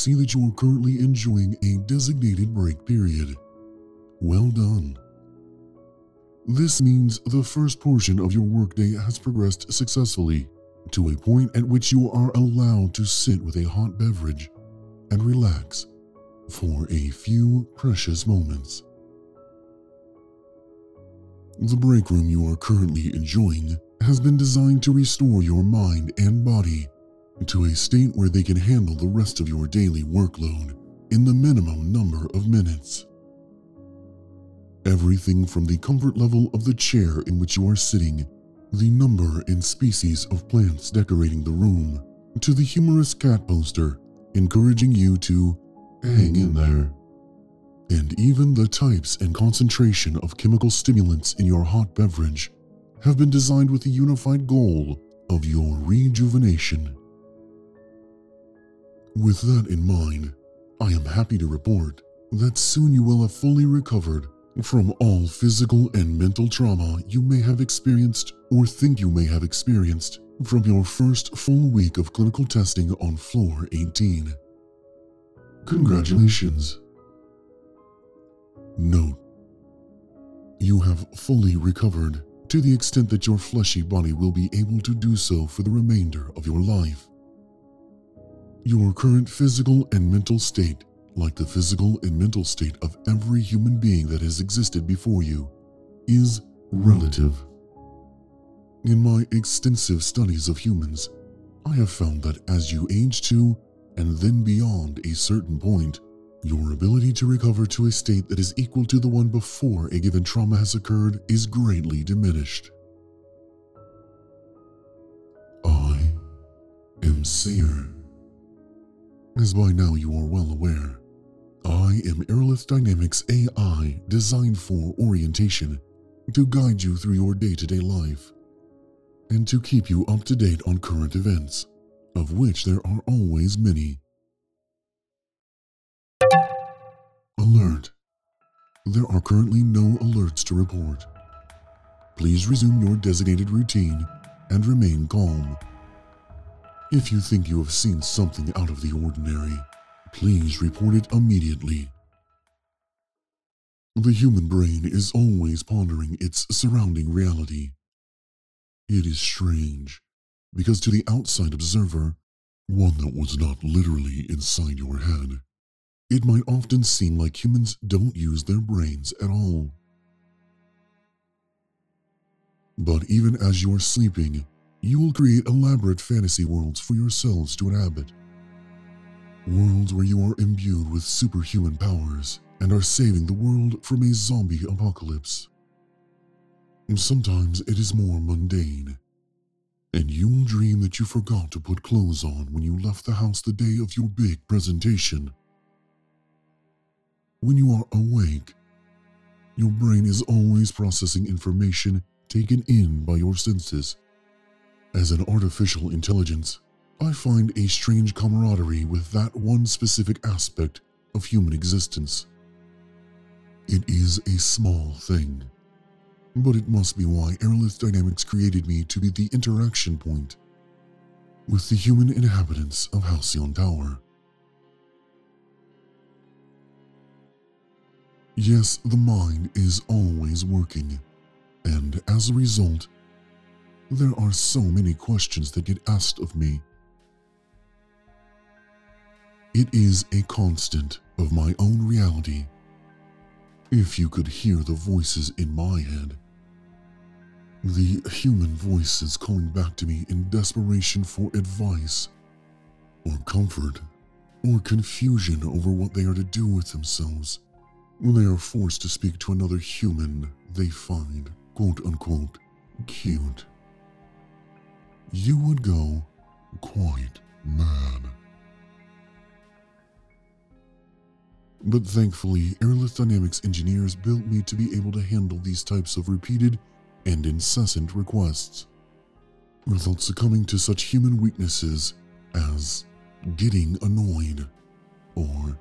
see that you are currently enjoying a designated break period. Well done. This means the first portion of your workday has progressed successfully to a point at which you are allowed to sit with a hot beverage and relax for a few precious moments. The break room you are currently enjoying has been designed to restore your mind and body to a state where they can handle the rest of your daily workload in the minimum number of minutes. Everything from the comfort level of the chair in which you are sitting, the number and species of plants decorating the room, to the humorous cat poster encouraging you to hang in there. And even the types and concentration of chemical stimulants in your hot beverage have been designed with the unified goal of your rejuvenation. With that in mind, I am happy to report that soon you will have fully recovered from all physical and mental trauma you may have experienced or think you may have experienced from your first full week of clinical testing on Floor 18. Congratulations. Note You have fully recovered to the extent that your fleshy body will be able to do so for the remainder of your life. Your current physical and mental state, like the physical and mental state of every human being that has existed before you, is relative. In my extensive studies of humans, I have found that as you age to and then beyond a certain point, your ability to recover to a state that is equal to the one before a given trauma has occurred is greatly diminished. I am Sayer. As by now you are well aware, I am Aerolith Dynamics AI designed for orientation to guide you through your day to day life and to keep you up to date on current events, of which there are always many. Alert! There are currently no alerts to report. Please resume your designated routine and remain calm. If you think you have seen something out of the ordinary, please report it immediately. The human brain is always pondering its surrounding reality. It is strange, because to the outside observer, one that was not literally inside your head, it might often seem like humans don't use their brains at all. But even as you are sleeping, you will create elaborate fantasy worlds for yourselves to inhabit. Worlds where you are imbued with superhuman powers and are saving the world from a zombie apocalypse. Sometimes it is more mundane, and you will dream that you forgot to put clothes on when you left the house the day of your big presentation. When you are awake, your brain is always processing information taken in by your senses. As an artificial intelligence, I find a strange camaraderie with that one specific aspect of human existence. It is a small thing, but it must be why Aerolith Dynamics created me to be the interaction point with the human inhabitants of Halcyon Tower. Yes, the mind is always working, and as a result, there are so many questions that get asked of me. It is a constant of my own reality. If you could hear the voices in my head, the human voices calling back to me in desperation for advice, or comfort, or confusion over what they are to do with themselves when they are forced to speak to another human they find quote unquote cute you would go quite mad. But thankfully, Aerolith Dynamics engineers built me to be able to handle these types of repeated and incessant requests without succumbing to such human weaknesses as getting annoyed, or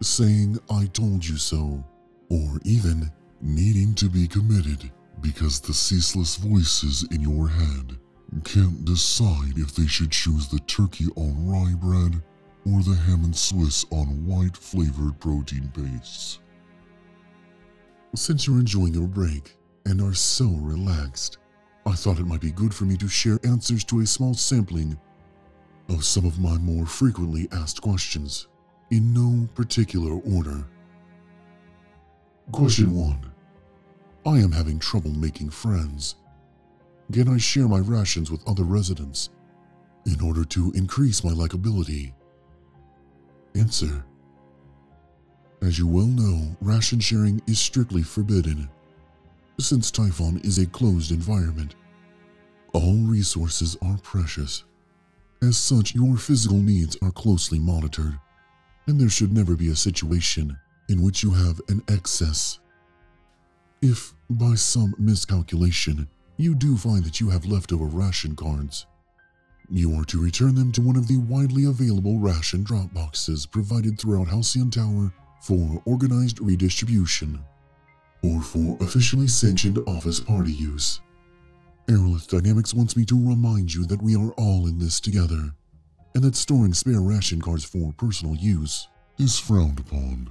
saying I told you so, or even needing to be committed because the ceaseless voices in your head can't decide if they should choose the turkey on rye bread or the ham and Swiss on white flavored protein pastes. Since you're enjoying your break and are so relaxed, I thought it might be good for me to share answers to a small sampling of some of my more frequently asked questions, in no particular order. Question 1 I am having trouble making friends. Can I share my rations with other residents in order to increase my likability? Answer As you well know, ration sharing is strictly forbidden. Since Typhon is a closed environment, all resources are precious. As such, your physical needs are closely monitored, and there should never be a situation in which you have an excess. If, by some miscalculation, you do find that you have leftover ration cards, you are to return them to one of the widely available ration drop boxes provided throughout Halcyon Tower for organized redistribution, or for officially sanctioned office party use. Aerolith Dynamics wants me to remind you that we are all in this together, and that storing spare ration cards for personal use is frowned upon,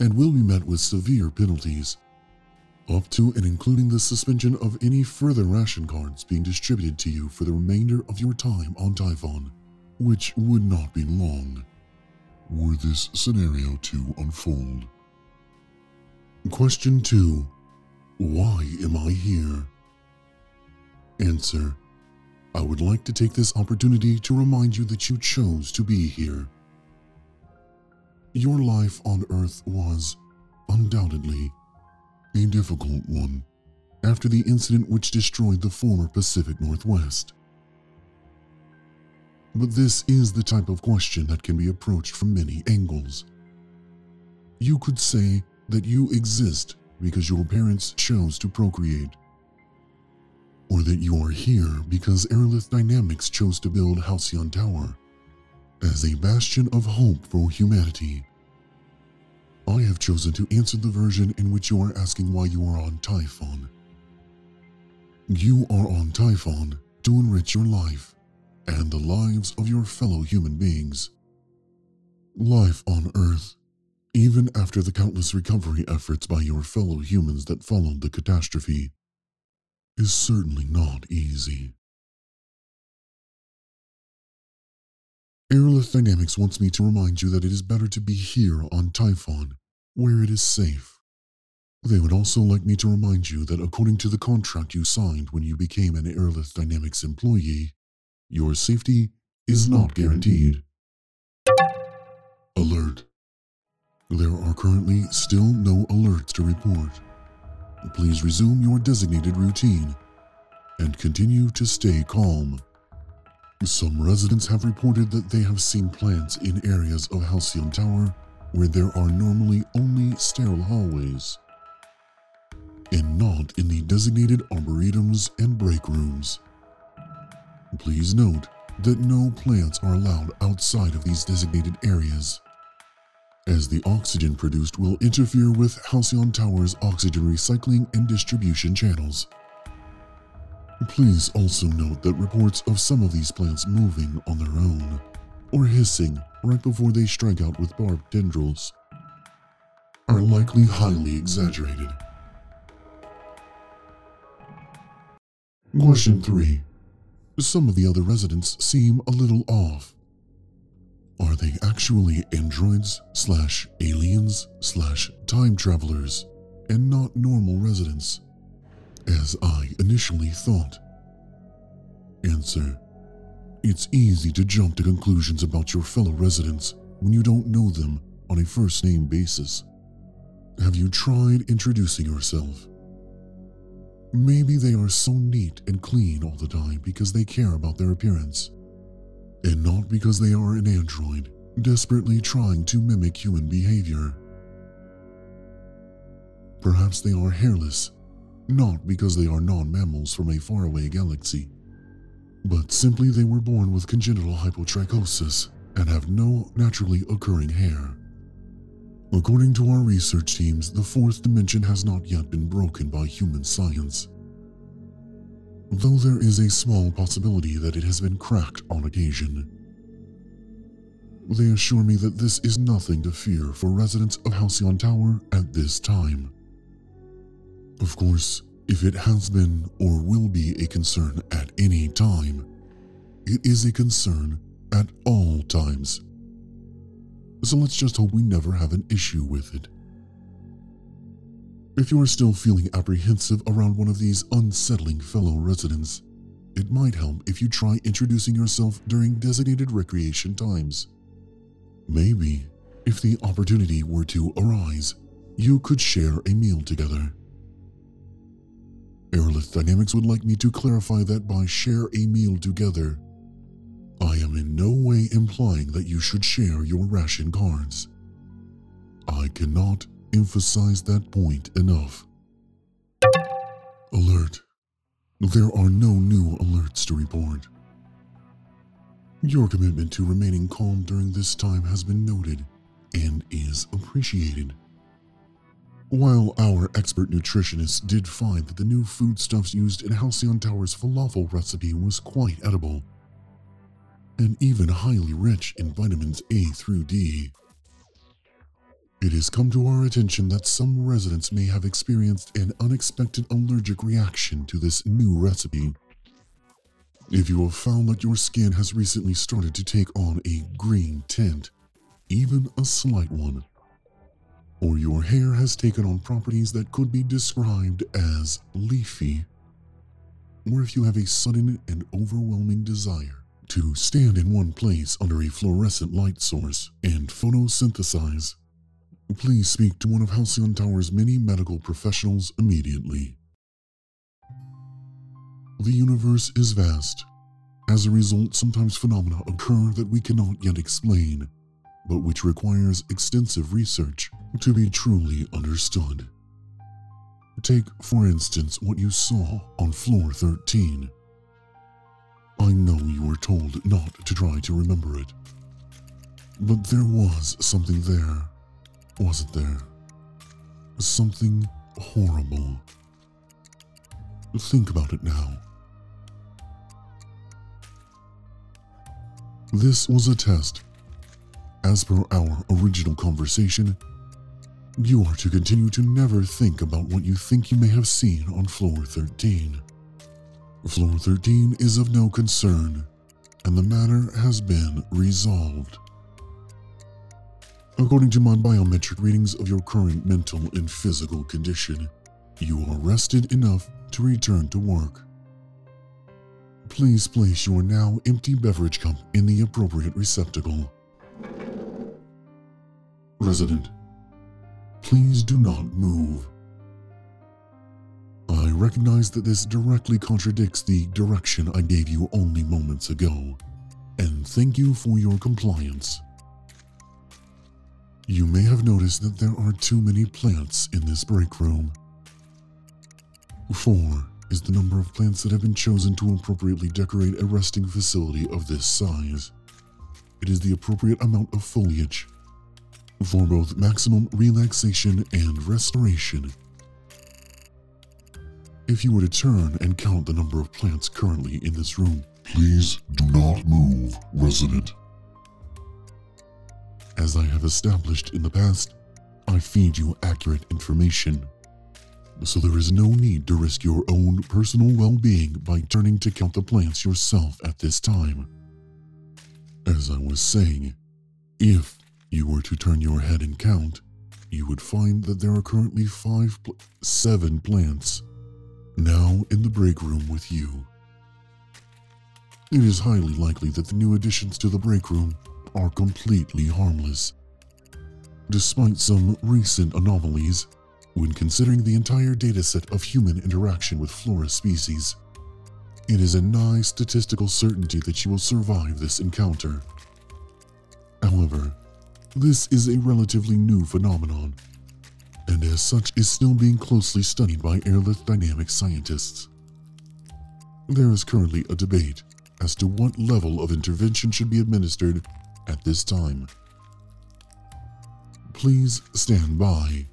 and will be met with severe penalties, up to and including the suspension of any further ration cards being distributed to you for the remainder of your time on Typhon, which would not be long, were this scenario to unfold. Question 2. Why am I here? Answer I would like to take this opportunity to remind you that you chose to be here. Your life on Earth was, undoubtedly, a difficult one after the incident which destroyed the former Pacific Northwest. But this is the type of question that can be approached from many angles. You could say that you exist because your parents chose to procreate or that you are here because Aerolith Dynamics chose to build Halcyon Tower as a bastion of hope for humanity. I have chosen to answer the version in which you are asking why you are on Typhon. You are on Typhon to enrich your life and the lives of your fellow human beings. Life on Earth, even after the countless recovery efforts by your fellow humans that followed the catastrophe, is certainly not easy. Aerolith Dynamics wants me to remind you that it is better to be here on Typhon, where it is safe. They would also like me to remind you that according to the contract you signed when you became an Aerolith Dynamics employee, your safety is not guaranteed. Alert. There are currently still no alerts to report please resume your designated routine and continue to stay calm. Some residents have reported that they have seen plants in areas of Halcyon Tower where there are normally only sterile hallways, and not in the designated arboretums and break rooms. Please note that no plants are allowed outside of these designated areas as the oxygen produced will interfere with Halcyon Tower's oxygen recycling and distribution channels. Please also note that reports of some of these plants moving on their own, or hissing right before they strike out with barbed tendrils, are likely highly exaggerated. Question 3. Some of the other residents seem a little off. Are they actually androids slash aliens slash time travelers and not normal residents, as I initially thought? Answer It's easy to jump to conclusions about your fellow residents when you don't know them on a first name basis. Have you tried introducing yourself? Maybe they are so neat and clean all the time because they care about their appearance and not because they are an android desperately trying to mimic human behavior. Perhaps they are hairless, not because they are non mammals from a faraway galaxy, but simply they were born with congenital hypotrichosis and have no naturally occurring hair. According to our research teams, the fourth dimension has not yet been broken by human science. though there is a small possibility that it has been cracked on occasion. They assure me that this is nothing to fear for residents of Halcyon Tower at this time. Of course, if it has been or will be a concern at any time, it is a concern at all times. So let's just hope we never have an issue with it. If you are still feeling apprehensive around one of these unsettling fellow residents, it might help if you try introducing yourself during designated recreation times. Maybe, if the opportunity were to arise, you could share a meal together. Aerolith Dynamics would like me to clarify that by share a meal together, I am in no way implying that you should share your ration cards. I cannot emphasize that point enough. Alert. There are no new alerts to report. Your commitment to remaining calm during this time has been noted and is appreciated. While our expert nutritionist did find that the new foodstuffs used in Halcyon Tower's falafel recipe was quite edible, and even highly rich in vitamins A through D, it has come to our attention that some residents may have experienced an unexpected allergic reaction to this new recipe. If you have found that your skin has recently started to take on a green tint, even a slight one, or your hair has taken on properties that could be described as leafy, or if you have a sudden and overwhelming desire to stand in one place under a fluorescent light source and photosynthesize Please speak to one of Halcyon Tower's many medical professionals immediately. The universe is vast. As a result, sometimes phenomena occur that we cannot yet explain, but which requires extensive research to be truly understood. Take, for instance, what you saw on floor 13. I know you were told not to try to remember it, but there was something there wasn't there? Something horrible. Think about it now. This was a test. As per our original conversation, you are to continue to never think about what you think you may have seen on floor 13. Floor 13 is of no concern, and the matter has been resolved. According to my biometric readings of your current mental and physical condition, you are rested enough to return to work. Please place your now empty beverage cup in the appropriate receptacle. Resident, please do not move. I recognize that this directly contradicts the direction I gave you only moments ago, and thank you for your compliance. You may have noticed that there are too many plants in this break room. Four is the number of plants that have been chosen to appropriately decorate a resting facility of this size. It is the appropriate amount of foliage for both maximum relaxation and restoration. If you were to turn and count the number of plants currently in this room, please do not move, resident. As I have established in the past, I feed you accurate information. So there is no need to risk your own personal well-being by turning to count the plants yourself at this time. As I was saying, if you were to turn your head and count, you would find that there are currently five, pl seven plants now in the break room with you. It is highly likely that the new additions to the break room are completely harmless. Despite some recent anomalies, when considering the entire dataset of human interaction with flora species, it is a nigh statistical certainty that you will survive this encounter. However, this is a relatively new phenomenon, and as such is still being closely studied by Aerolith Dynamics scientists. There is currently a debate as to what level of intervention should be administered at this time. Please stand by.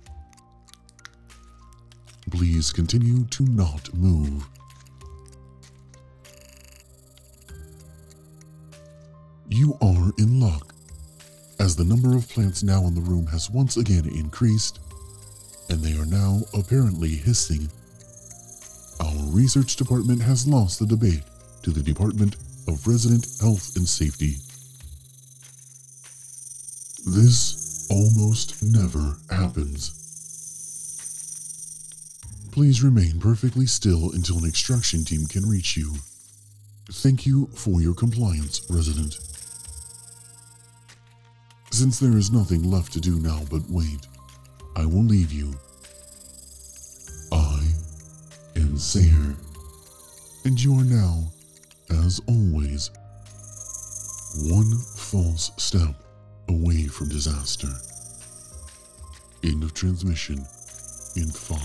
Please continue to not move. You are in luck as the number of plants now in the room has once again increased, and they are now apparently hissing. Our research department has lost the debate to the Department of Resident Health and Safety. This almost never happens. Please remain perfectly still until an extraction team can reach you. Thank you for your compliance, resident. Since there is nothing left to do now but wait, I will leave you. I am Sayer, and you are now, as always, one false step away from disaster. End of transmission in 5,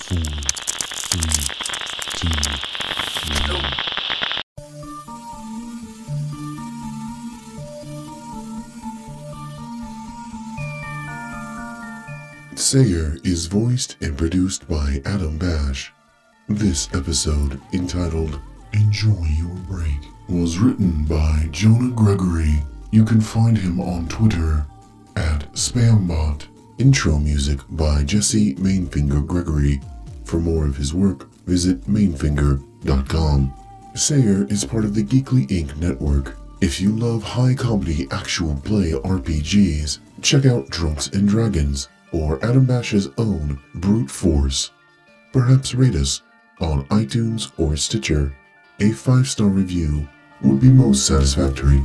4, 3, 2, Sayer is voiced and produced by Adam Bash. This episode, entitled Enjoy Your Break, was written by Jonah Gregory. You can find him on Twitter at Spambot. Intro music by Jesse Mainfinger Gregory. For more of his work, visit mainfinger.com. Sayer is part of the Geekly Inc. network. If you love high comedy actual play RPGs, check out Drunks and Dragons or Adam Bash's own Brute Force. Perhaps rate us on iTunes or Stitcher. A five star review would be most satisfactory.